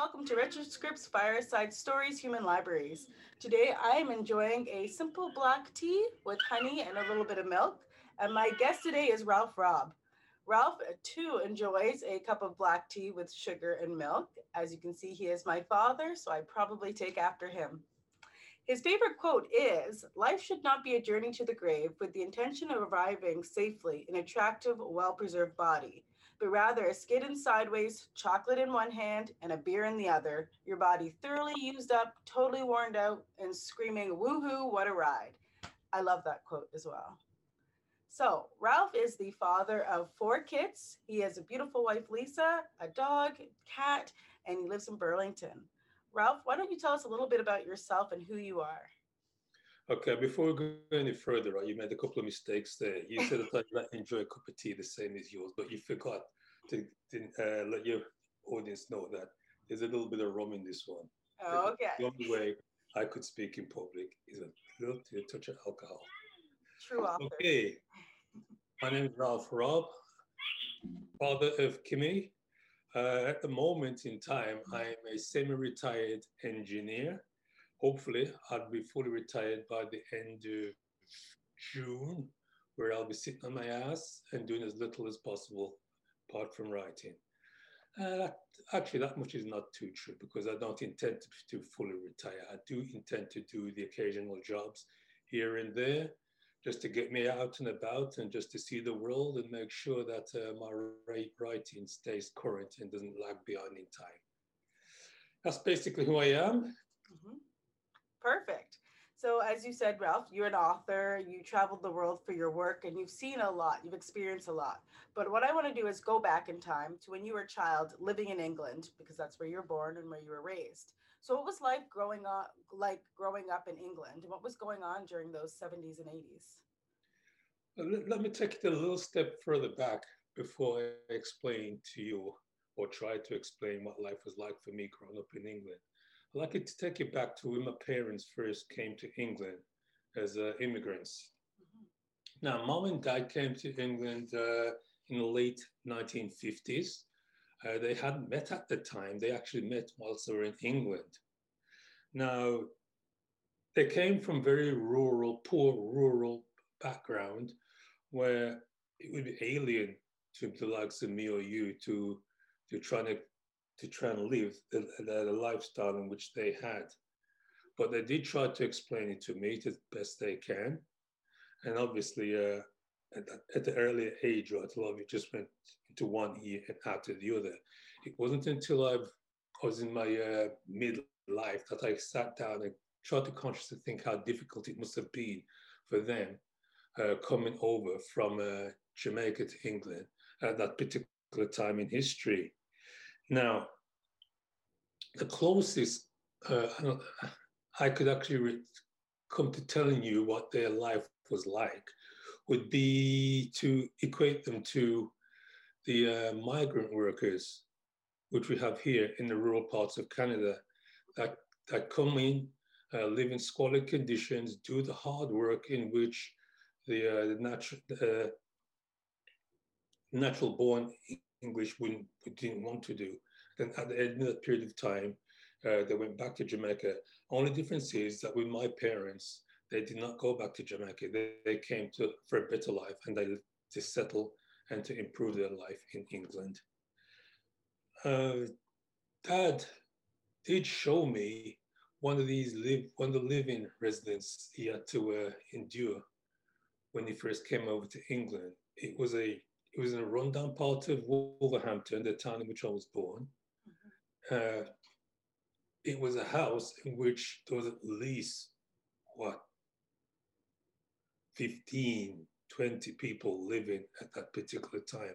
welcome to Retro Scripts Fireside Stories Human Libraries. Today I am enjoying a simple black tea with honey and a little bit of milk. And my guest today is Ralph Robb. Ralph uh, too enjoys a cup of black tea with sugar and milk. As you can see, he is my father, so I probably take after him. His favorite quote is Life should not be a journey to the grave with the intention of arriving safely in attractive, well preserved body but rather a skid in sideways, chocolate in one hand, and a beer in the other, your body thoroughly used up, totally worn out, and screaming, woohoo, what a ride. I love that quote as well. So, Ralph is the father of four kids. He has a beautiful wife, Lisa, a dog, cat, and he lives in Burlington. Ralph, why don't you tell us a little bit about yourself and who you are? Okay, before we go any further, right, you made a couple of mistakes there. You said that I enjoy a cup of tea the same as yours, but you forgot to, to uh, let your audience know that there's a little bit of rum in this one. Oh, okay. The only way I could speak in public is a little a touch of alcohol. True author. Okay. My name is Ralph Robb, father of Kimmy. Uh, at the moment in time, I'm a semi-retired engineer hopefully I'll be fully retired by the end of June, where I'll be sitting on my ass and doing as little as possible apart from writing. Actually, that much is not too true because I don't intend to, to fully retire. I do intend to do the occasional jobs here and there just to get me out and about and just to see the world and make sure that uh, my writing stays current and doesn't lag behind in time. That's basically who I am. Mm-hmm. Perfect. So, as you said, Ralph, you're an author, you traveled the world for your work, and you've seen a lot, you've experienced a lot. But what I want to do is go back in time to when you were a child living in England, because that's where you were born and where you were raised. So, what was life growing up like growing up in England? What was going on during those 70s and 80s? Let me take it a little step further back before I explain to you or try to explain what life was like for me growing up in England. I'd like to take you back to when my parents first came to England as uh, immigrants. Mm-hmm. Now, mom and dad came to England uh, in the late 1950s. Uh, they hadn't met at the time. They actually met whilst they were in England. Now, they came from very rural, poor rural background where it would be alien to the likes of me or you to, to try to to try and live the, the, the, lifestyle in which they had. But they did try to explain it to me to the best they can. And obviously, uh, at, at, the earlier age, right, a lot of it just went into one ear and out of the other. It wasn't until I was in my uh, midlife that I sat down and tried to consciously think how difficult it must have been for them uh, coming over from uh, Jamaica to England at that particular time in history. Now, the closest uh, I could actually come to telling you what their life was like would be to equate them to the uh, migrant workers, which we have here in the rural parts of Canada, that, that come in, uh, live in squalid conditions, do the hard work in which the, uh, the natural, uh, natural born English wouldn't, didn't want to do. Then at the end of that period of time, uh, they went back to Jamaica. Only difference is that with my parents, they did not go back to Jamaica. They, they came to for a better life and they to settle and to improve their life in England. Uh, Dad did show me one of these live one of the living residents he had to uh, endure when he first came over to England. It was a it was in a rundown part of Wolverhampton, the town in which I was born. Mm-hmm. Uh, it was a house in which there was at least, what, 15, 20 people living at that particular time.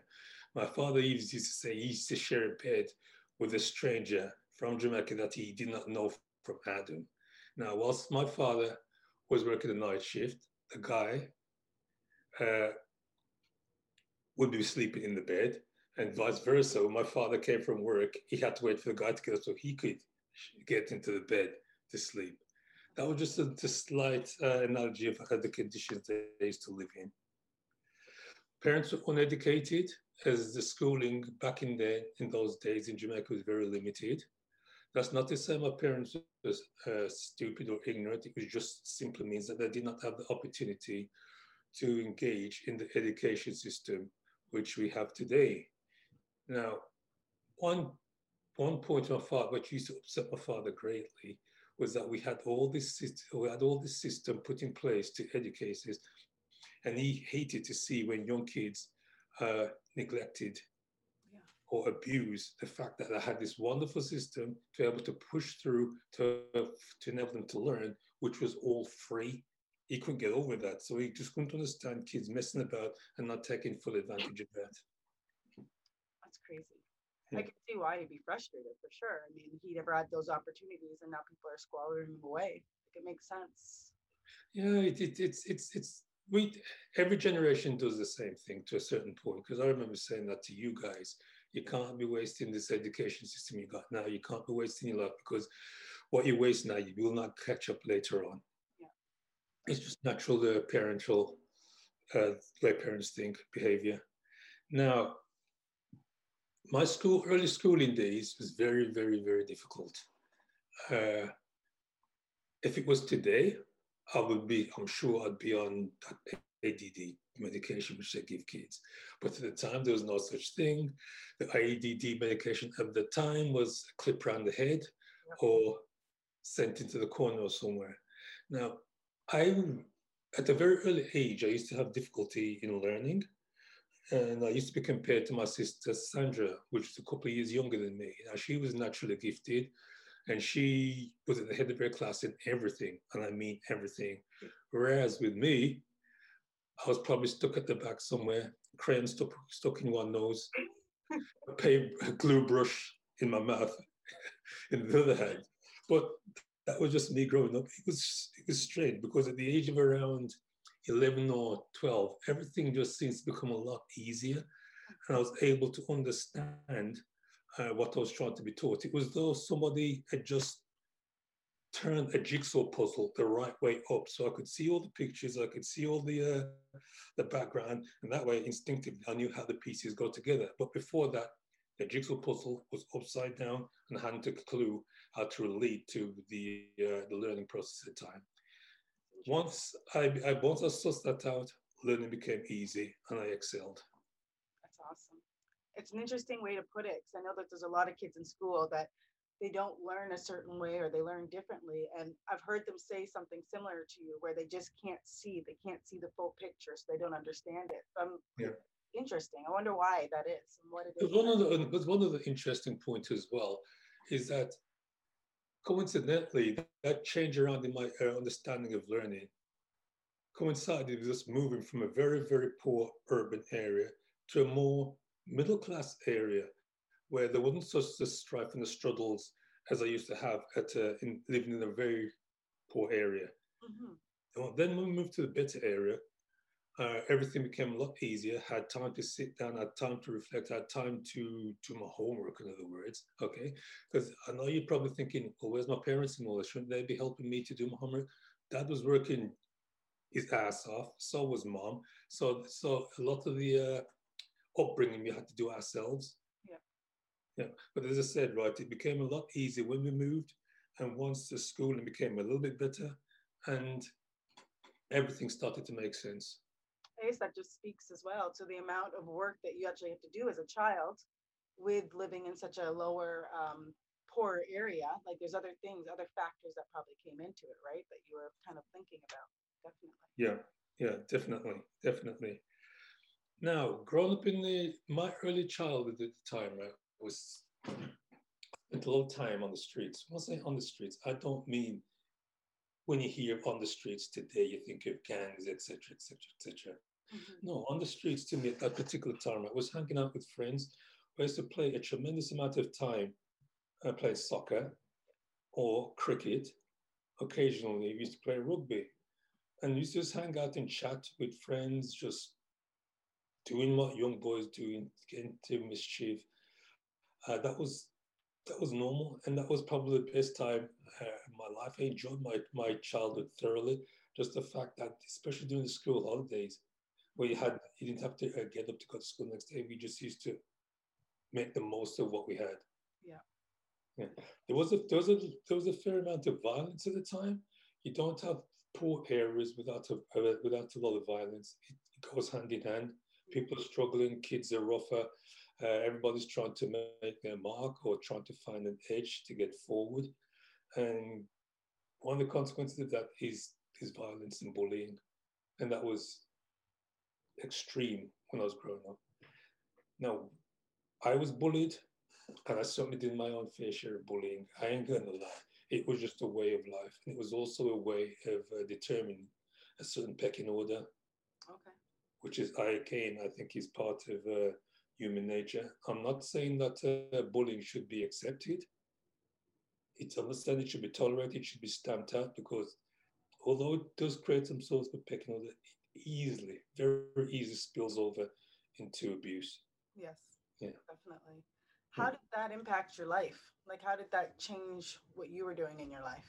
My father used to say he used to share a bed with a stranger from Jamaica that he did not know from Adam. Now, whilst my father was working a night shift, the guy uh, would be sleeping in the bed, and vice versa. When my father came from work, he had to wait for the guy to get up so he could get into the bed to sleep. That was just a, a slight uh, analogy of the conditions they used to live in. Parents were uneducated, as the schooling back in the in those days in Jamaica was very limited. That's not to say my parents were uh, stupid or ignorant. It just simply means that they did not have the opportunity to engage in the education system which we have today. Now, one one point my father, which used to upset my father greatly, was that we had all this we had all this system put in place to educate us, and he hated to see when young kids uh, neglected or abuse the fact that I had this wonderful system to be able to push through to, to enable them to learn, which was all free. He couldn't get over that. So he just couldn't understand kids messing about and not taking full advantage of that. That's crazy. Yeah. I can see why he'd be frustrated for sure. I mean, he never had those opportunities and now people are squandering him away. Like, it makes sense. Yeah, it, it, it's, it's, it's, we, every generation does the same thing to a certain point. Because I remember saying that to you guys you can't be wasting this education system you got now. You can't be wasting your life because what you waste now, you will not catch up later on. It's just natural the parental, uh, parents think, behavior. Now, my school, early schooling days was very, very, very difficult. Uh, if it was today, I would be, I'm sure I'd be on ADD medication which they give kids. But at the time, there was no such thing. The ADD medication at the time was a clip around the head or sent into the corner or somewhere. Now, I, at a very early age, I used to have difficulty in learning. And I used to be compared to my sister Sandra, which is a couple of years younger than me. Now, she was naturally gifted and she was at the head of her class in everything, and I mean everything. Whereas with me, I was probably stuck at the back somewhere, crayon stuck, stuck in one nose, a, pay, a glue brush in my mouth in the other hand. But that was just me growing up. It was it was strange because at the age of around 11 or 12, everything just seems to become a lot easier. And I was able to understand uh, what I was trying to be taught. It was though somebody had just turned a jigsaw puzzle the right way up. So I could see all the pictures, I could see all the uh, the background, and that way instinctively I knew how the pieces go together. But before that, the jigsaw puzzle was upside down and hadn't a clue how to relate to the uh, the learning process at the time. Once I, I once I sussed that out, learning became easy and I excelled. That's awesome. It's an interesting way to put it because I know that there's a lot of kids in school that they don't learn a certain way or they learn differently. And I've heard them say something similar to you where they just can't see, they can't see the full picture, so they don't understand it. Um, yeah. Interesting. I wonder why that is and what it is. One of the, but one of the interesting points as well is that coincidentally, that change around in my uh, understanding of learning coincided with us moving from a very, very poor urban area to a more middle class area where there wasn't such the strife and the struggles as I used to have at uh, in living in a very poor area. Mm-hmm. Then when we moved to the better area, uh, everything became a lot easier. Had time to sit down, had time to reflect, had time to do my homework. In other words, okay, because I know you're probably thinking, "Well, where's my parents and all this? Shouldn't they be helping me to do my homework?" Dad was working his ass off. So was mom. So, so a lot of the uh, upbringing we had to do ourselves. Yeah. Yeah, but as I said, right, it became a lot easier when we moved, and once the schooling became a little bit better, and everything started to make sense. I guess that just speaks as well to the amount of work that you actually have to do as a child with living in such a lower, um, poor area. Like there's other things, other factors that probably came into it, right? That you were kind of thinking about. Definitely. Yeah, yeah, definitely, definitely. Now, growing up in the my early childhood at the time, right, was spent a lot of time on the streets. When I say on the streets, I don't mean when you hear on the streets today, you think of gangs, etc., etc., etc. No, on the streets to me at that particular time, I was hanging out with friends. I used to play a tremendous amount of time. I played soccer or cricket. Occasionally, we used to play rugby. And we used to just hang out and chat with friends, just doing what young boys do, getting into mischief uh, that was that was normal, and that was probably the best time uh, in my life. I enjoyed my my childhood thoroughly. Just the fact that, especially during the school holidays, where you had you didn't have to uh, get up to go to school next day, we just used to make the most of what we had. Yeah, Yeah. There was a there was a there was a fair amount of violence at the time. You don't have poor areas without a without a lot of violence. It, it goes hand in hand. People are struggling. Kids are rougher. Uh, everybody's trying to make their mark or trying to find an edge to get forward. And one of the consequences of that is is violence and bullying, and that was extreme when I was growing up. Now, I was bullied, and I certainly did my own fair share of bullying. I ain't gonna lie. It was just a way of life. And it was also a way of uh, determining a certain pecking order. Okay. Which is, I again, I think is part of uh, human nature. I'm not saying that uh, bullying should be accepted. It's understood it should be tolerated, it should be stamped out because although it does create some sorts of pecking order, easily, very, easily spills over into abuse. Yes. Yeah. Definitely. How did that impact your life? Like, how did that change what you were doing in your life?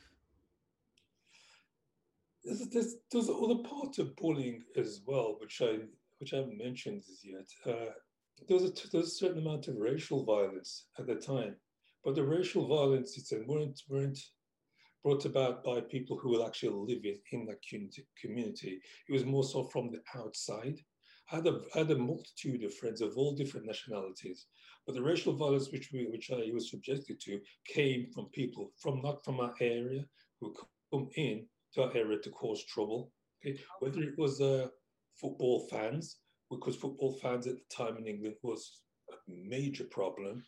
There's, there's, there's other part of bullying as well, which I which I haven't mentioned as yet. Uh, there, was a, there was a certain amount of racial violence at the time, but the racial violence it's, weren't weren't brought about by people who were actually living in that community. It was more so from the outside. I had a, I had a multitude of friends of all different nationalities, but the racial violence which we, which I was subjected to came from people from not from our area who come in to our area to cause trouble. Okay, whether it was uh, football fans, because football fans at the time in England was a major problem,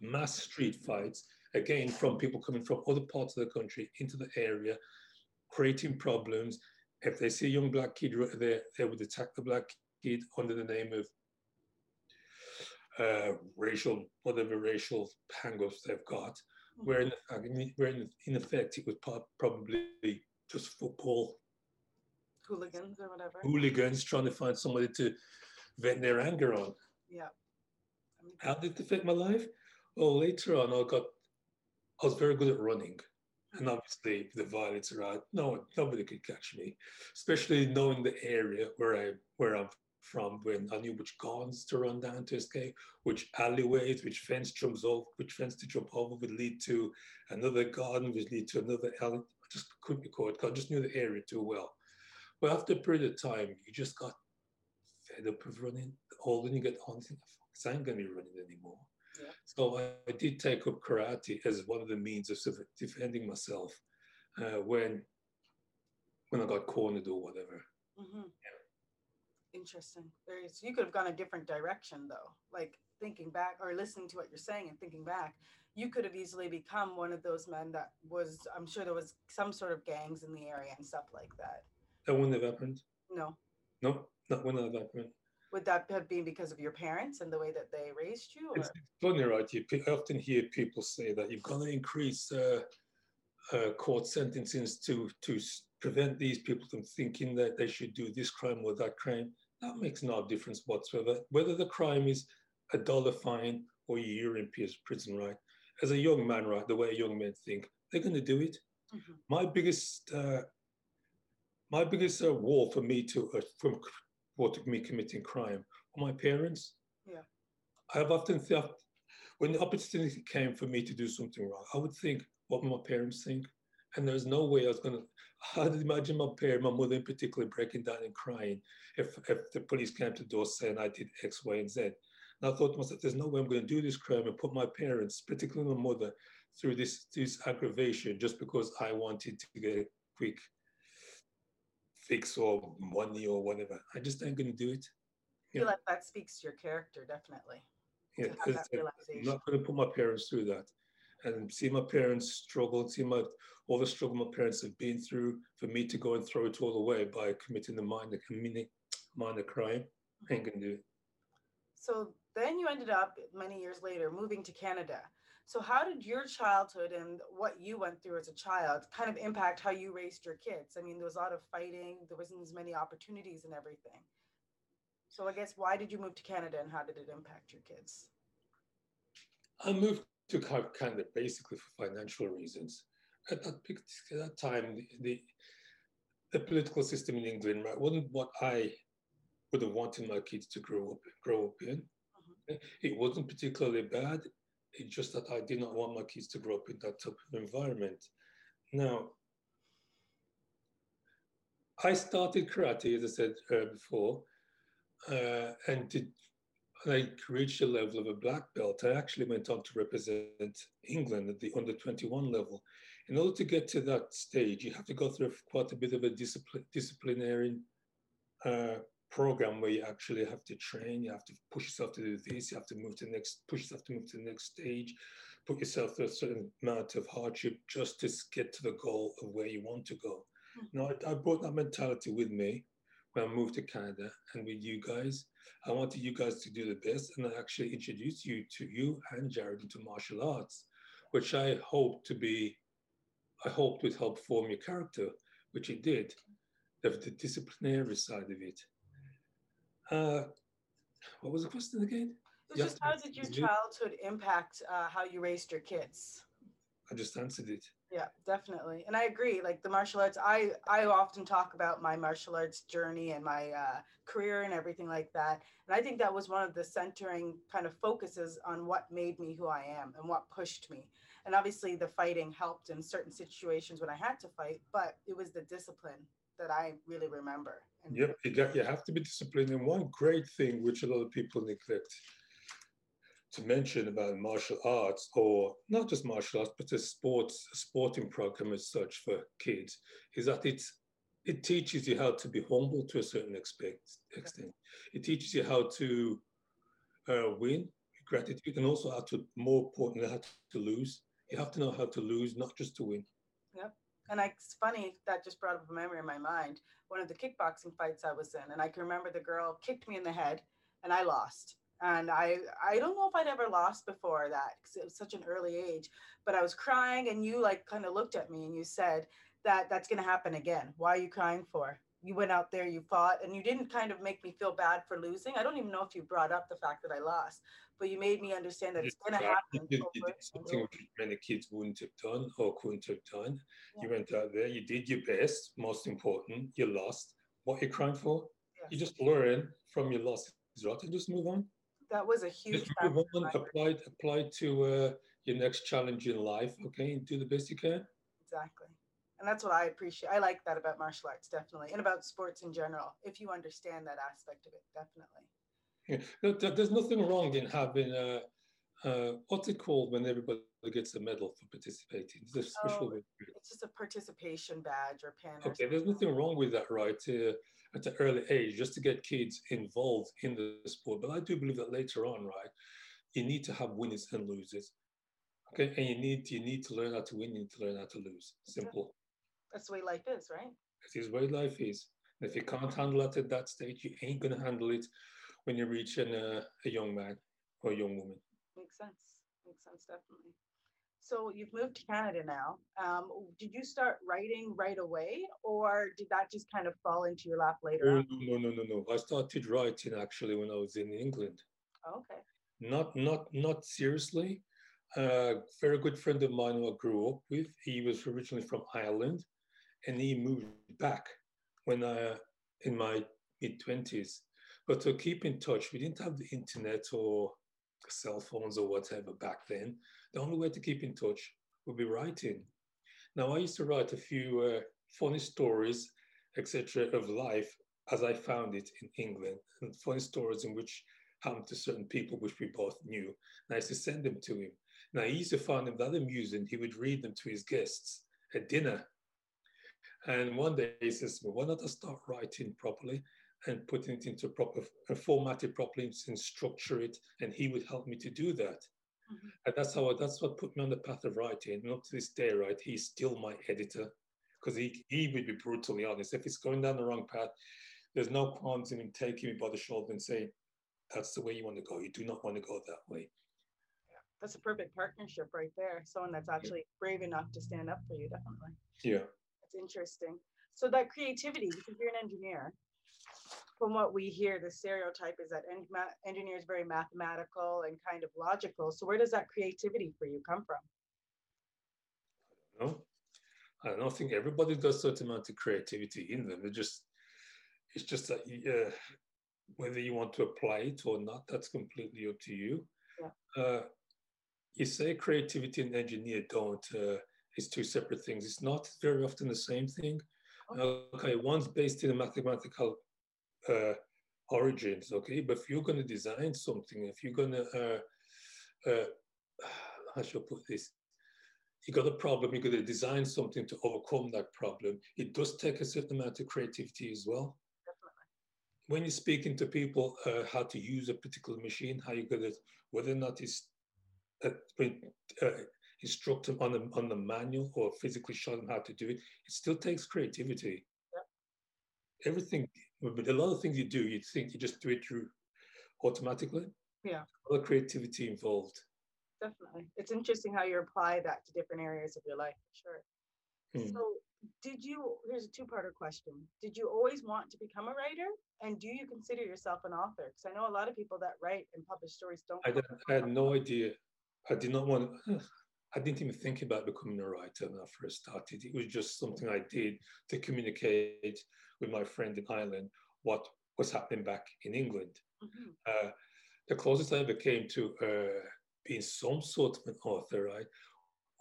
mass street fights, again from people coming from other parts of the country into the area, creating problems. If they see a young black kid there, they would attack the black kid under the name of uh, racial, whatever racial hang-ups they've got. Mm-hmm. Where in, where in, in effect it was probably just football hooligans or whatever. Hooligans trying to find somebody to vent their anger on. Yeah. How did it affect my life? Well, later on, I got, I was very good at running. And mm-hmm. obviously, the violence around, no, nobody could catch me, especially knowing the area where I where I'm from when I knew which gardens to run down to escape, which alleyways, which fence jumps over, which fence to jump over would lead to another garden, which lead to another alley. I just couldn't be caught. I just knew the area too well. But after a period of time, you just got fed up of running. All then you get on, I ain't gonna be running anymore. Yeah. So I, I, did take up karate as one of the means of defending myself uh, when when I got cornered or whatever. Mm-hmm. Yeah interesting. You could have gone a different direction though. Like thinking back or listening to what you're saying and thinking back, you could have easily become one of those men that was I'm sure there was some sort of gangs in the area and stuff like that. That wouldn't have happened. No. No, that wouldn't have happened. Would that have been because of your parents and the way that they raised you? Or? It's funny, right? You often hear people say that you've got to increase uh, uh, court sentences to to prevent these people from thinking that they should do this crime or that crime. That makes no difference whatsoever. Whether the crime is a dollar fine or a year in prison, right? As a young man, right, the way young men think, they're going to do it. Mm-hmm. My biggest, uh, my biggest uh, wall for me to uh, from for me committing crime were my parents. Yeah, I've often thought when the opportunity came for me to do something wrong, I would think, what my parents think? And there's no way I was going to. I'd imagine my parents, my mother in particular, breaking down and crying if, if the police came to the door saying I did X, Y, and Z. And I thought to myself, there's no way I'm going to do this crime and put my parents, particularly my mother, through this, this aggravation just because I wanted to get a quick fix or money or whatever. I just ain't going to do it. I feel like that speaks to your character, definitely. Yeah, I'm not going to put my parents through that and see my parents struggle, see my all the struggle my parents have been through for me to go and throw it all away by committing the minor minor crime. I ain't gonna do it. So then you ended up many years later moving to Canada. So how did your childhood and what you went through as a child kind of impact how you raised your kids? I mean, there was a lot of fighting, there wasn't as many opportunities and everything. So I guess why did you move to Canada and how did it impact your kids? I moved to Canada basically for financial reasons. At that, at that time, the, the, the political system in England wasn't what I would have wanted my kids to grow up grow up in. Mm-hmm. It wasn't particularly bad. It's just that I did not want my kids to grow up in that type of environment. Now, I started karate, as I said uh, before, uh, and did I reached the level of a black belt. I actually went on to represent England at the under 21 level. In order to get to that stage, you have to go through quite a bit of a discipline, disciplinary uh, program where you actually have to train, you have to push yourself to do this, you have to move to the next, push yourself to move to the next stage, put yourself through a certain amount of hardship just to get to the goal of where you want to go. Mm-hmm. Now, I, I brought that mentality with me when I moved to Canada and with you guys. I wanted you guys to do the best and I actually introduced you to you and Jared into martial arts, which I hope to be, I hoped would help form your character, which it did, the, the disciplinary side of it. Uh, what was the question again? It's just how did your childhood impact uh, how you raised your kids? I just answered it. Yeah, definitely. And I agree. Like the martial arts, I I often talk about my martial arts journey and my uh, career and everything like that. And I think that was one of the centering kind of focuses on what made me who I am and what pushed me. And obviously, the fighting helped in certain situations when I had to fight, but it was the discipline that I really remember. And yep, you, have to be disciplined. And one great thing which a lot of people neglect to mention about martial arts, or not just martial arts, but a sports sporting program as such for kids, is that it's it teaches you how to be humble to a certain extent. It teaches you how to uh, win, gratitude, and also how to, more importantly, how to lose. You have to know how to lose, not just to win. And I, it's funny that just brought up a memory in my mind. One of the kickboxing fights I was in, and I can remember the girl kicked me in the head, and I lost. And i i don't know if i'd ever lost before that because it was such an early age but i was crying and you like kind of looked at me and you said that that's going to happen again. Why are you crying for you went out there you fought and you didn't kind of make me feel bad for losing i don't even know if you brought up the fact that i lost but you made me understand that it's going to happen you did something which many kids wouldn't have done or couldn't have done yeah. you went out there you did your best most important you lost what you're crying for yes. you just learn from your losses right and just move on that was a huge. Just move on, apply apply to uh, your next challenge in life. Okay, and do the best you can. Exactly, and that's what I appreciate. I like that about martial arts, definitely, and about sports in general. If you understand that aspect of it, definitely. Yeah, there's nothing wrong in having a. Uh, what's it called when everybody gets a medal for participating? It's a special. Oh, it's just a participation badge or pin. Okay, or there's nothing wrong with that, right? Uh, at an early age just to get kids involved in the sport. But I do believe that later on, right, you need to have winners and losers. Okay, and you need you need to learn how to win, you need to learn how to lose. Simple. That's the way life is, right? It is the way life is. And if you can't handle it at that stage, you ain't gonna handle it when you reach an, uh, a young man or a young woman. Makes sense. Makes sense, definitely. So you've moved to Canada now. Um, did you start writing right away, or did that just kind of fall into your lap later? Oh, no, no, no, no. I started writing actually when I was in England. Oh, okay. Not, not, not seriously. A uh, very good friend of mine who I grew up with. He was originally from Ireland, and he moved back when I in my mid twenties. But to keep in touch, we didn't have the internet or cell phones or whatever back then. The only way to keep in touch would be writing. Now, I used to write a few uh, funny stories, etc., of life as I found it in England, and funny stories in which happened to certain people which we both knew. And I used to send them to him. Now, he used to find them that amusing. He would read them to his guests at dinner. And one day he says, well, why not I start writing properly? and putting it into proper and format it properly and structure it. And he would help me to do that. Mm-hmm. And that's how I, that's what put me on the path of writing. And up to this day, right, he's still my editor because he, he would be brutally honest. If it's going down the wrong path, there's no point in him taking me by the shoulder and saying, that's the way you want to go. You do not want to go that way. That's a perfect partnership right there. Someone that's actually yeah. brave enough to stand up for you, definitely. Yeah. That's interesting. So that creativity, because you're an engineer, from what we hear, the stereotype is that engineers very mathematical and kind of logical. So where does that creativity for you come from? I don't know. I don't think everybody does certain amount of creativity in them. It just it's just that uh, whether you want to apply it or not, that's completely up to you. Yeah. Uh, you say creativity and engineer don't, uh, it's two separate things. It's not very often the same thing. Okay, one's based in a mathematical uh, origins, okay? But if you're going to design something, if you're going to, uh, uh, how should I put this? You got a problem, you're going to design something to overcome that problem. It does take a certain amount of creativity as well. Definitely. When you're speaking to people uh, how to use a particular machine, how you're going to, whether or not it's uh, uh, instruct them on the, on the manual or physically show them how to do it, it still takes creativity. Yeah. Everything but a lot of things you do, you think you just do it through automatically. Yeah. A lot of creativity involved. Definitely. It's interesting how you apply that to different areas of your life, for sure. Hmm. So did you here's a two-parter question. Did you always want to become a writer? And do you consider yourself an author? Because I know a lot of people that write and publish stories don't. I, I had no idea. I did not want I didn't even think about becoming a writer when I first started. It was just something I did to communicate with my friend in Ireland what was happening back in England. Mm-hmm. Uh, the closest I ever came to uh, being some sort of an author, right,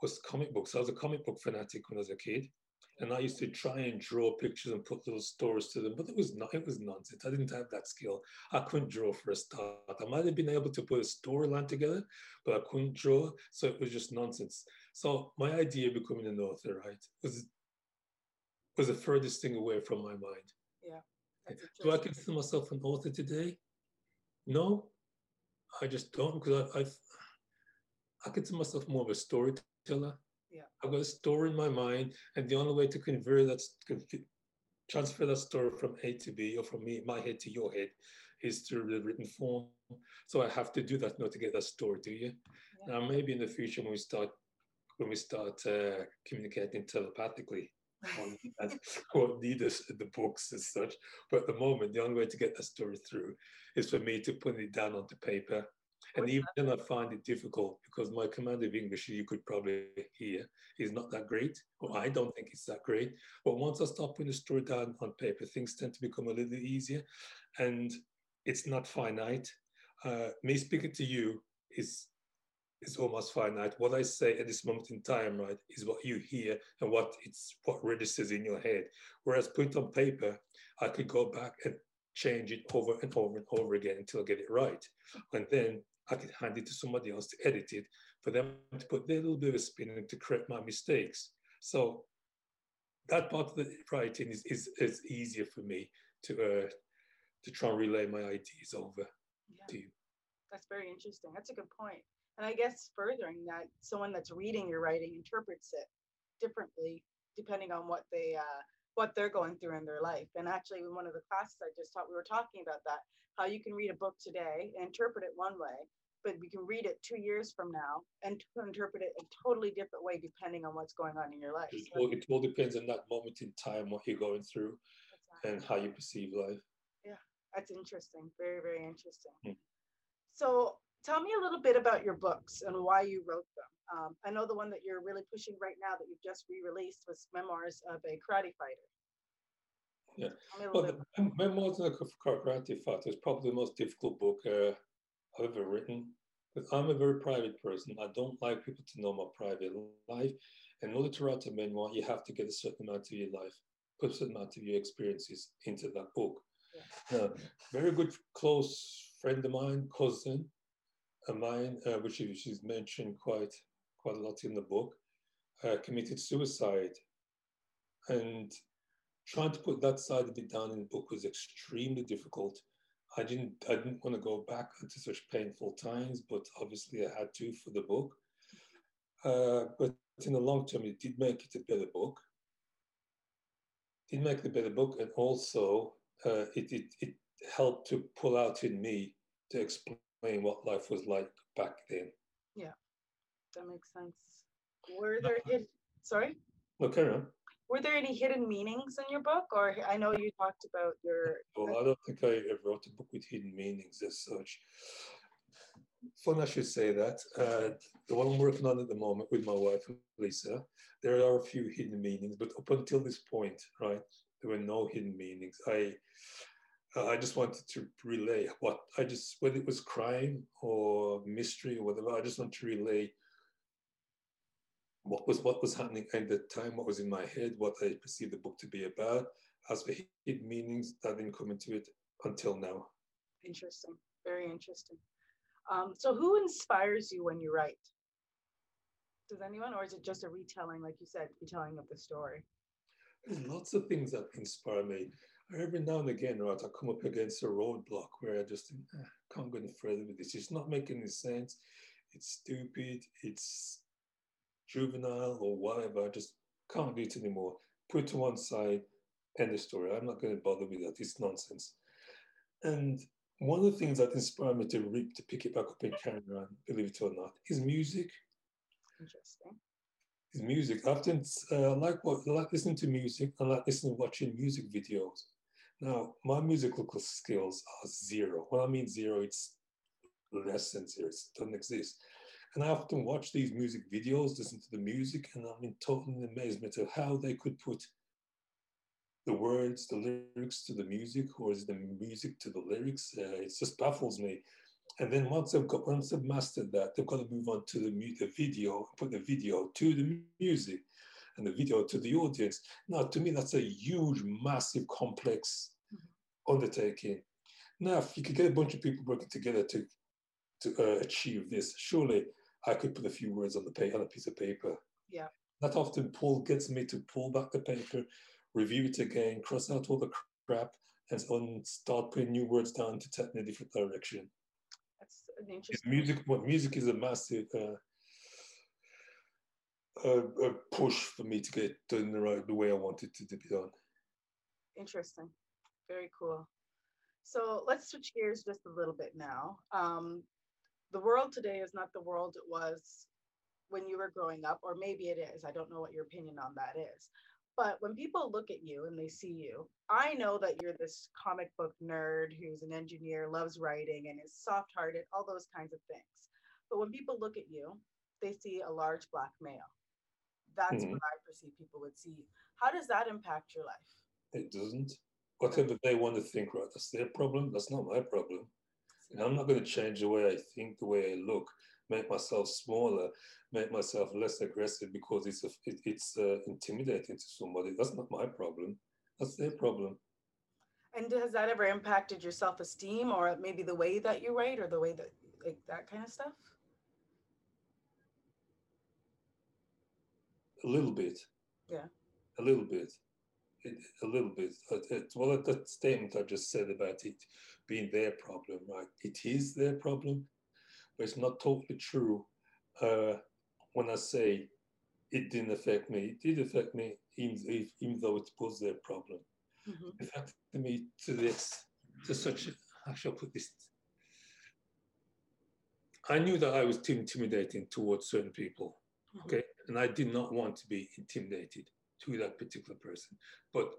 was comic books. I was a comic book fanatic when I was a kid and I used to try and draw pictures and put little stories to them, but it was not it was nonsense. I didn't have that skill. I couldn't draw for a start. I might have been able to put a storyline together, but I couldn't draw, so it was just nonsense. So my idea of becoming an author, right, was was the furthest thing away from my mind. Yeah. Do I consider myself an author today? No, I just don't because I, I I consider myself more of a storyteller. Yeah. I've got a story in my mind, and the only way to convert that, transfer that story from A to B, or from me, my head to your head, is through the written form. So I have to do that not to get that story to you. Yeah. Now, maybe in the future when we start when we start uh, communicating telepathically, I won't need this, the books as such. But at the moment, the only way to get that story through is for me to put it down onto paper and even then, I find it difficult because my command of English, you could probably hear, is not that great, or I don't think it's that great. But once I start putting the story down on paper, things tend to become a little easier, and it's not finite. Uh, me speaking to you is is almost finite. What I say at this moment in time, right, is what you hear and what it's what registers in your head. Whereas put on paper, I could go back and change it over and over and over again until I get it right. And then I could hand it to somebody else to edit it for them to put their little bit of spin and to correct my mistakes. So that part of the writing is, is, is easier for me to uh, to try and relay my ideas over yeah. to you. That's very interesting. That's a good point. And I guess furthering that, someone that's reading your writing interprets it differently depending on what they uh, what they're going through in their life. And actually, in one of the classes I just taught, we were talking about that how you can read a book today and interpret it one way, but we can read it two years from now and interpret it a totally different way depending on what's going on in your life. It all, it all depends on that moment in time, what you're going through, exactly. and how you perceive life. Yeah, that's interesting. Very, very interesting. Hmm. So, tell me a little bit about your books and why you wrote them. Um, I know the one that you're really pushing right now that you've just re-released was Memoirs of a Karate Fighter. Yeah, well, the Memoirs of a Karate Fighter is probably the most difficult book uh, I've ever written. Because I'm a very private person. I don't like people to know my private life. In order to write a memoir, you have to get a certain amount of your life, put a certain amount of your experiences into that book. Yeah. Now, very good close friend of mine, cousin of mine, uh, which she's mentioned quite quite a lot in the book, uh, committed suicide. And trying to put that side of it down in the book was extremely difficult. I didn't I didn't want to go back into such painful times, but obviously I had to for the book. Uh, but in the long term, it did make it a better book. It did make it a better book, and also uh, it, it it helped to pull out in me to explain what life was like back then. Yeah that makes sense. Were there hid- sorry? No, carry on. Were there any hidden meanings in your book, or I know you talked about your? Well, I don't think I ever wrote a book with hidden meanings as such. Fun, I should say that. Uh, the one I'm working on at the moment with my wife Lisa, there are a few hidden meanings, but up until this point, right, there were no hidden meanings. I I just wanted to relay what I just, whether it was crime or mystery or whatever, I just want to relay what was what was happening at the time, what was in my head, what I perceived the book to be about. As for hidden meanings, that didn't come into it until now. Interesting, very interesting. Um, so, who inspires you when you write? Does anyone, or is it just a retelling, like you said, retelling of the story? There's lots of things that inspire me. Every now and again, right, I come up against a roadblock where I just think, eh, can't go any further with this. It's not making any sense. It's stupid. It's juvenile or whatever. I just can't do it anymore. Put to one side, end the story. I'm not going to bother with that. It's nonsense. And one of the things that inspired me to read, to pick it back up and carry on, believe it or not, is music. Interesting. Is music. I often uh, like what I like listening to music. I like listening watching music videos. Now, my musical skills are zero. When I mean zero, it's less than zero. It doesn't exist. And I often watch these music videos, listen to the music, and I'm in total amazement of how they could put the words, the lyrics to the music, or is the music to the lyrics? Uh, it just baffles me. And then once they've got once they've mastered that, they've got to move on to the, the video, put the video to the music, and the video to the audience. Now, to me, that's a huge, massive, complex mm-hmm. undertaking. Now, if you could get a bunch of people working together to to uh, achieve this, surely I could put a few words on the page on a piece of paper. Yeah. That often pull gets me to pull back the paper, review it again, cross out all the crap, and start putting new words down to take in a different direction. That's an interesting. Music, what music is a massive uh, a, a, push for me to get done the right the way I wanted to, to be done. Interesting, very cool. So let's switch gears just a little bit now. Um, the world today is not the world it was when you were growing up, or maybe it is. I don't know what your opinion on that is. But when people look at you and they see you, I know that you're this comic book nerd who's an engineer, loves writing, and is soft hearted, all those kinds of things. But when people look at you, they see a large black male. That's mm-hmm. what I perceive people would see. How does that impact your life? It doesn't. Whatever they want to think, right? That's their problem. That's not my problem. And I'm not going to change the way I think, the way I look, make myself smaller, make myself less aggressive because it's a, it, it's uh, intimidating to somebody. That's not my problem. That's their problem. And has that ever impacted your self-esteem, or maybe the way that you write, or the way that like that kind of stuff? A little bit. Yeah. A little bit. It, a little bit. It, well, that statement I just said about it being their problem, right? It is their problem, but it's not totally true. Uh, when I say it didn't affect me, it did affect me, even, even though it was their problem. Mm-hmm. It affected me to this, to such, how shall I put this? I knew that I was too intimidating towards certain people, mm-hmm. okay? And I did not want to be intimidated to that particular person. But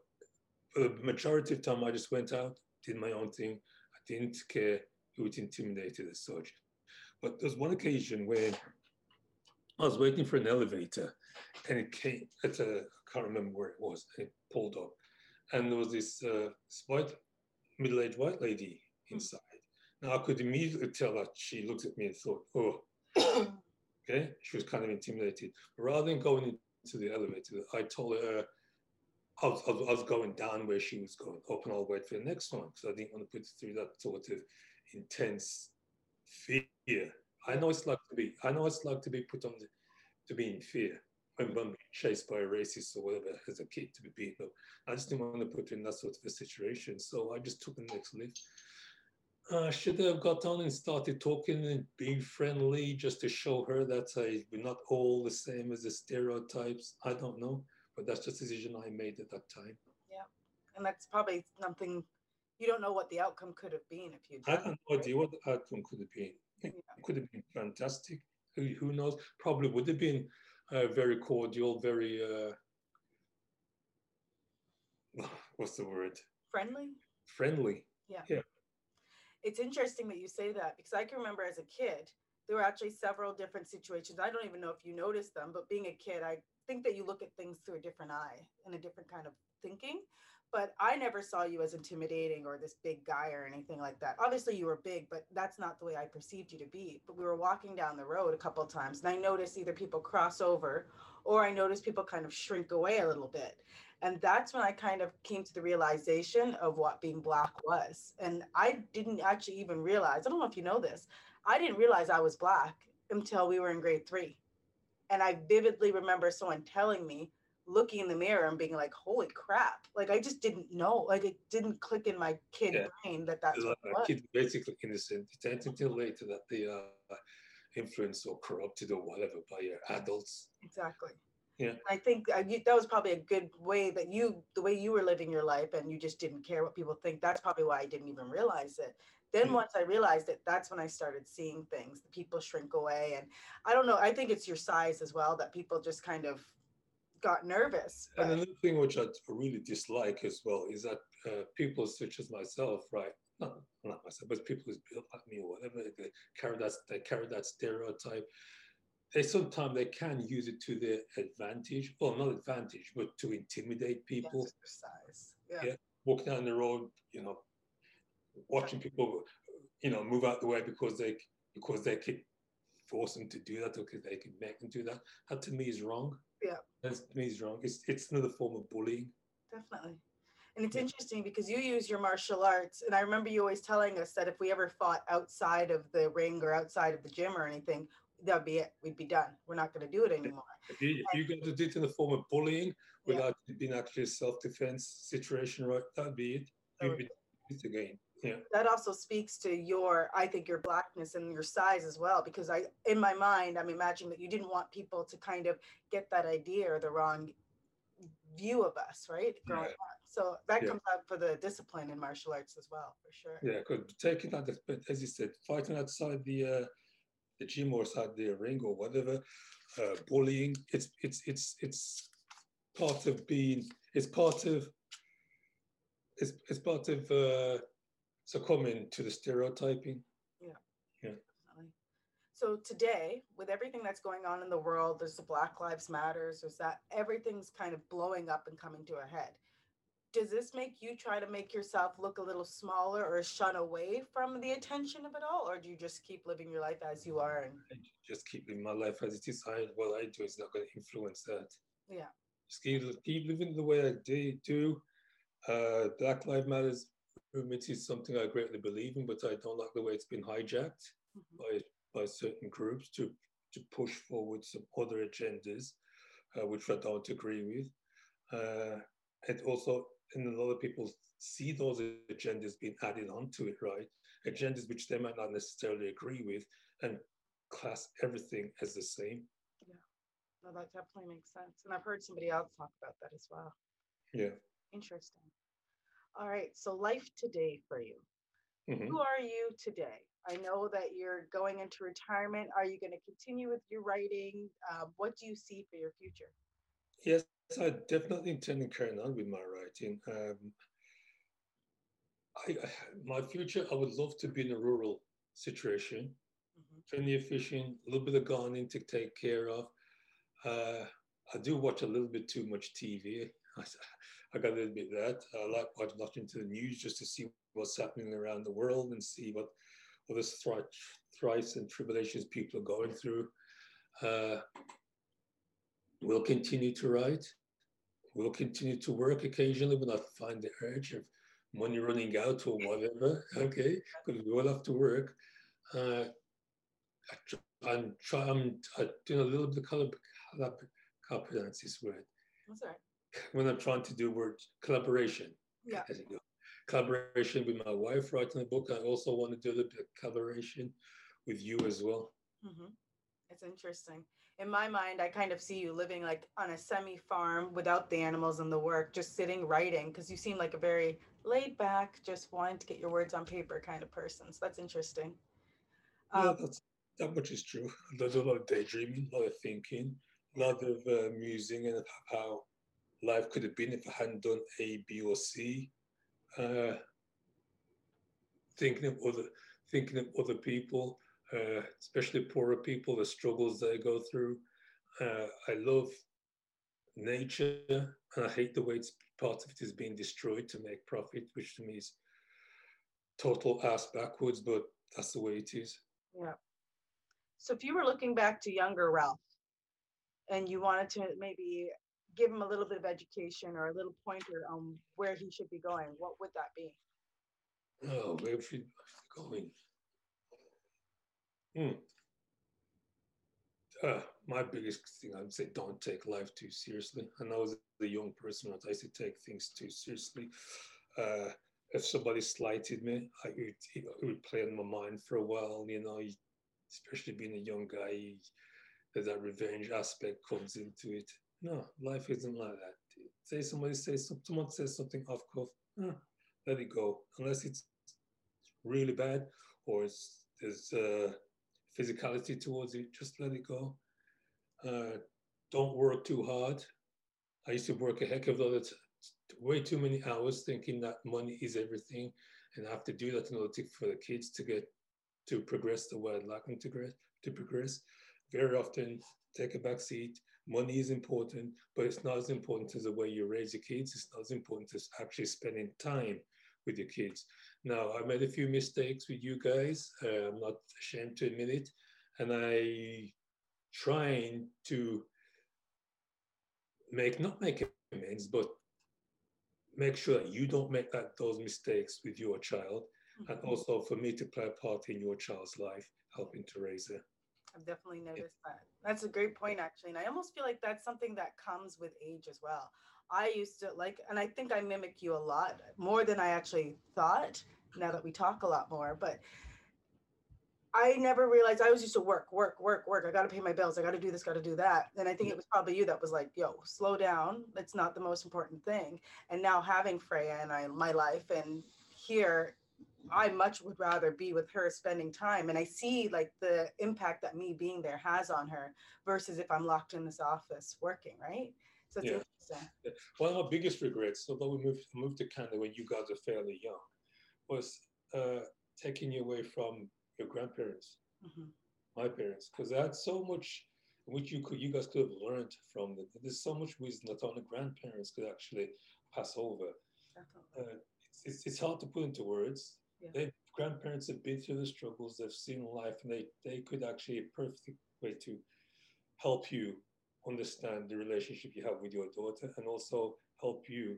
for the majority of time, I just went out, did my own thing, didn't care who was intimidated as such. But there's one occasion where I was waiting for an elevator and it came at a, I can't remember where it was, and it pulled up. And there was this uh, white, middle aged white lady inside. Now I could immediately tell that she looked at me and thought, oh, okay. She was kind of intimidated. Rather than going into the elevator, I told her, I was, I was, going down where she was going up and I'll wait for the next one because I didn't want to put through that sort of intense fear. I know it's like to be, I know it's like to be put on the, to be in fear when being chased by a racist or whatever as a kid to be beaten up. I just didn't want to put her in that sort of a situation. So I just took the next lift. Uh, should have got on and started talking and being friendly just to show her that I, we're not all the same as the stereotypes. I don't know but that's just a decision I made at that time. Yeah, and that's probably something you don't know what the outcome could have been if you. I have no idea what the outcome could have been. It yeah. could have been fantastic. Who, who knows? Probably would have been uh, very cordial, very. Uh, what's the word? Friendly. Friendly. Yeah. Yeah. It's interesting that you say that because I can remember as a kid, there were actually several different situations. I don't even know if you noticed them, but being a kid, I think that you look at things through a different eye and a different kind of thinking. but I never saw you as intimidating or this big guy or anything like that. Obviously, you were big, but that's not the way I perceived you to be. But we were walking down the road a couple times, and I noticed either people cross over or I noticed people kind of shrink away a little bit. And that's when I kind of came to the realization of what being Black was. And I didn't actually even realize, I don't know if you know this, I didn't realize I was Black until we were in grade three. And I vividly remember someone telling me, looking in the mirror and being like, "Holy crap!" Like I just didn't know. Like it didn't click in my kid yeah. brain that that's what was. Kid basically innocent. It until later that they are influenced or corrupted or whatever by your adults. Exactly. Yeah. I think uh, you, that was probably a good way that you, the way you were living your life, and you just didn't care what people think. That's probably why I didn't even realize it. Then once I realized it, that's when I started seeing things. The people shrink away, and I don't know. I think it's your size as well that people just kind of got nervous. But... And another thing which I really dislike as well is that uh, people such as myself, right? Not, not myself, but people who's built like me or whatever, they carry that they carry that stereotype. They sometimes they can use it to their advantage, well, not advantage, but to intimidate people. Size. Yeah. yeah. Walk down the road, you know, watching people, you know, move out the way because they because they can force them to do that or because they can make them do that. That to me is wrong. Yeah. That's to me is wrong. It's it's another form of bullying. Definitely. And it's interesting because you use your martial arts. And I remember you always telling us that if we ever fought outside of the ring or outside of the gym or anything, that'd be it. We'd be done. We're not going to do it anymore. If you, if you to do it in the form of bullying without yeah. being actually a self defense situation, right? That'd be it. You'd be it again yeah. that also speaks to your i think your blackness and your size as well because i in my mind i'm imagining that you didn't want people to kind of get that idea or the wrong view of us right growing yeah. up so that yeah. comes out for the discipline in martial arts as well for sure yeah good taking that but as you said fighting outside the uh the gym or outside the ring or whatever uh bullying it's it's it's it's part of being it's part of it's, it's part of uh succumbing to the stereotyping. Yeah. Yeah. So today, with everything that's going on in the world, there's the Black Lives Matters, there's that everything's kind of blowing up and coming to a head. Does this make you try to make yourself look a little smaller or shun away from the attention of it all, or do you just keep living your life as you are? And I just keep living my life as it is. I, what I do is not going to influence that. Yeah. Just keep, keep living the way I do. Uh, Black Lives Matters movement is something I greatly believe in, but I don't like the way it's been hijacked mm-hmm. by by certain groups to to push forward some other agendas, uh, which I don't agree with. Uh, and also, and a lot of people see those agendas being added onto it, right? Agendas which they might not necessarily agree with, and class everything as the same. Yeah, no, that definitely makes sense. And I've heard somebody else talk about that as well. Yeah. Interesting. All right. So life today for you. Mm-hmm. Who are you today? I know that you're going into retirement. Are you going to continue with your writing? Uh, what do you see for your future? Yes, I definitely intend to carry on with my writing. Um, I, my future, I would love to be in a rural situation, mm-hmm. plenty of fishing, a little bit of gardening to take care of. Uh, I do watch a little bit too much TV. I got a little bit of that. I like watching to the news just to see what's happening around the world and see what what the thrice and tribulations people are going through. Uh, we'll continue to write. We'll continue to work occasionally when I find the urge of money running out or whatever. Okay, because we all have to work. Uh, I'm trying. I'm doing a little bit of color. How pronounce this word? All when I'm trying to do word collaboration. Yeah. Collaboration with my wife writing the book. I also want to do a little bit of collaboration with you as well. Mm-hmm. It's interesting. In my mind, I kind of see you living like on a semi farm without the animals and the work, just sitting writing, because you seem like a very laid back, just wanting to get your words on paper kind of person. So that's interesting. Um, yeah, that's, that much is true. There's a lot of daydreaming, a lot of thinking, a lot of uh, musing and how life could have been if I hadn't done A, B, or C. Uh, thinking of other, thinking of other people, uh, especially poorer people, the struggles they go through. Uh, I love nature, and I hate the way it's part of it is being destroyed to make profit, which to me is total ass backwards, but that's the way it is. Yeah. So if you were looking back to younger Ralph and you wanted to maybe give him a little bit of education or a little pointer on where he should be going, what would that be? Oh, where should be going? Hmm. Uh, my biggest thing I'd say don't take life too seriously. I know as a young person, I used to take things too seriously. Uh, if somebody slighted me, I would, it would play in my mind for a while, you know, especially being a young guy, that revenge aspect comes into it. No, life isn't like that. Say somebody says someone says something off cuff, ah, let it go. Unless it's really bad or it's, there's uh, physicality towards it, just let it go. Uh, don't work too hard. I used to work a heck of a lot of way too many hours thinking that money is everything and I have to do that in order to, for the kids to get to progress the way I'd like them to to progress. Very often take a back seat. Money is important, but it's not as important as the way you raise your kids. It's not as important as actually spending time with your kids. Now, I made a few mistakes with you guys. Uh, I'm not ashamed to admit it. And I trying to make, not make amends, but make sure that you don't make that those mistakes with your child. Mm-hmm. And also for me to play a part in your child's life, helping to raise her. I've definitely noticed that. That's a great point, actually. And I almost feel like that's something that comes with age as well. I used to like, and I think I mimic you a lot more than I actually thought now that we talk a lot more. But I never realized I was used to work, work, work, work. I got to pay my bills. I got to do this, got to do that. And I think it was probably you that was like, yo, slow down. It's not the most important thing. And now having Freya and I, my life and here, I much would rather be with her spending time. And I see like the impact that me being there has on her versus if I'm locked in this office working, right? So it's yeah. interesting. One of my biggest regrets, although we moved, moved to Canada when you guys are fairly young, was uh, taking you away from your grandparents, mm-hmm. my parents, because that's so much which you could you guys could have learned from them. There's so much wisdom that only grandparents could actually pass over. Uh, it's, it's, it's, hard to put into words. Yeah. They grandparents have been through the struggles, they've seen life, and they they could actually a perfect way to help you understand the relationship you have with your daughter, and also help you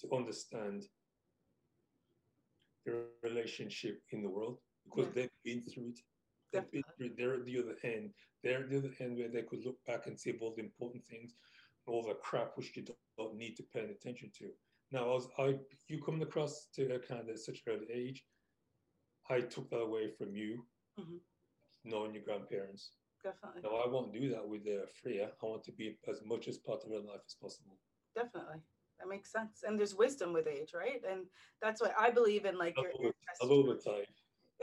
to understand the relationship in the world because yeah. they've been through it. They've been through, they're at the other end. They're at the other end where they could look back and see all the important things, all the crap which you don't need to pay attention to. Now, as I, you coming across to Canada at such an early age, I took that away from you, mm-hmm. knowing your grandparents. Definitely. Now, I won't do that with uh, Freya. I want to be as much as part of her life as possible. Definitely that makes sense and there's wisdom with age right and that's what i believe in like your, your a little bit time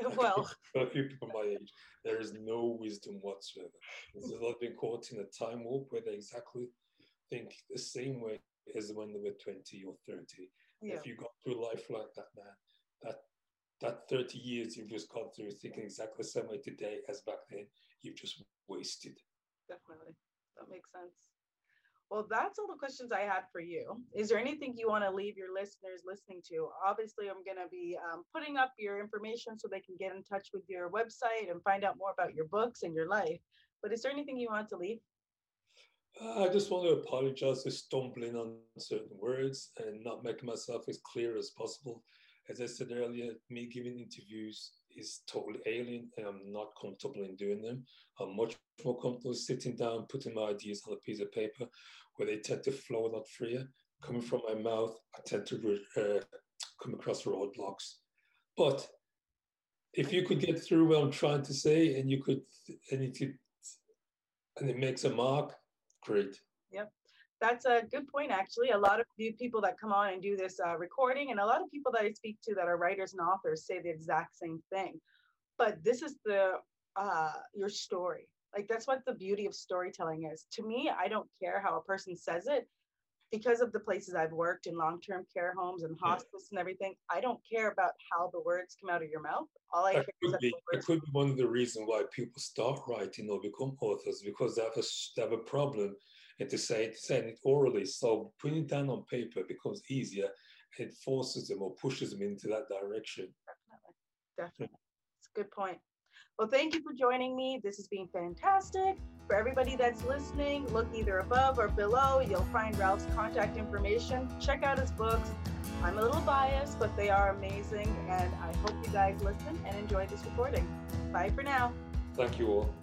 well, a few people my age, there is no wisdom whatsoever. They've been caught in a time warp where they exactly think the same way as when they were 20 or 30. Yeah. If you go through life like that, man, that that 30 years you've just gone through thinking exactly the same way today as back then, you've just wasted. Definitely. That makes sense. Well, that's all the questions I had for you. Is there anything you want to leave your listeners listening to? Obviously, I'm going to be um, putting up your information so they can get in touch with your website and find out more about your books and your life. But is there anything you want to leave? I just want to apologize for stumbling on certain words and not making myself as clear as possible. As I said earlier, me giving interviews is totally alien and I'm not comfortable in doing them. I'm much more comfortable sitting down, putting my ideas on a piece of paper where they tend to flow a lot freer. Coming from my mouth, I tend to uh, come across roadblocks. But if you could get through what I'm trying to say and you could, and it and it makes a mark, great. Yep. That's a good point actually. A lot of people that come on and do this uh, recording and a lot of people that i speak to that are writers and authors say the exact same thing. But this is the uh, your story. Like that's what the beauty of storytelling is. To me i don't care how a person says it because of the places i've worked in long-term care homes and hospice yeah. and everything i don't care about how the words come out of your mouth all i that could, be, that could be one of the reasons why people start writing or become authors because they have a, they have a problem and to say saying it orally. So putting it down on paper becomes easier. It forces them or pushes them into that direction. Definitely. Definitely. It's a good point. Well, thank you for joining me. This has been fantastic. For everybody that's listening, look either above or below. You'll find Ralph's contact information. Check out his books. I'm a little biased, but they are amazing. And I hope you guys listen and enjoy this recording. Bye for now. Thank you all.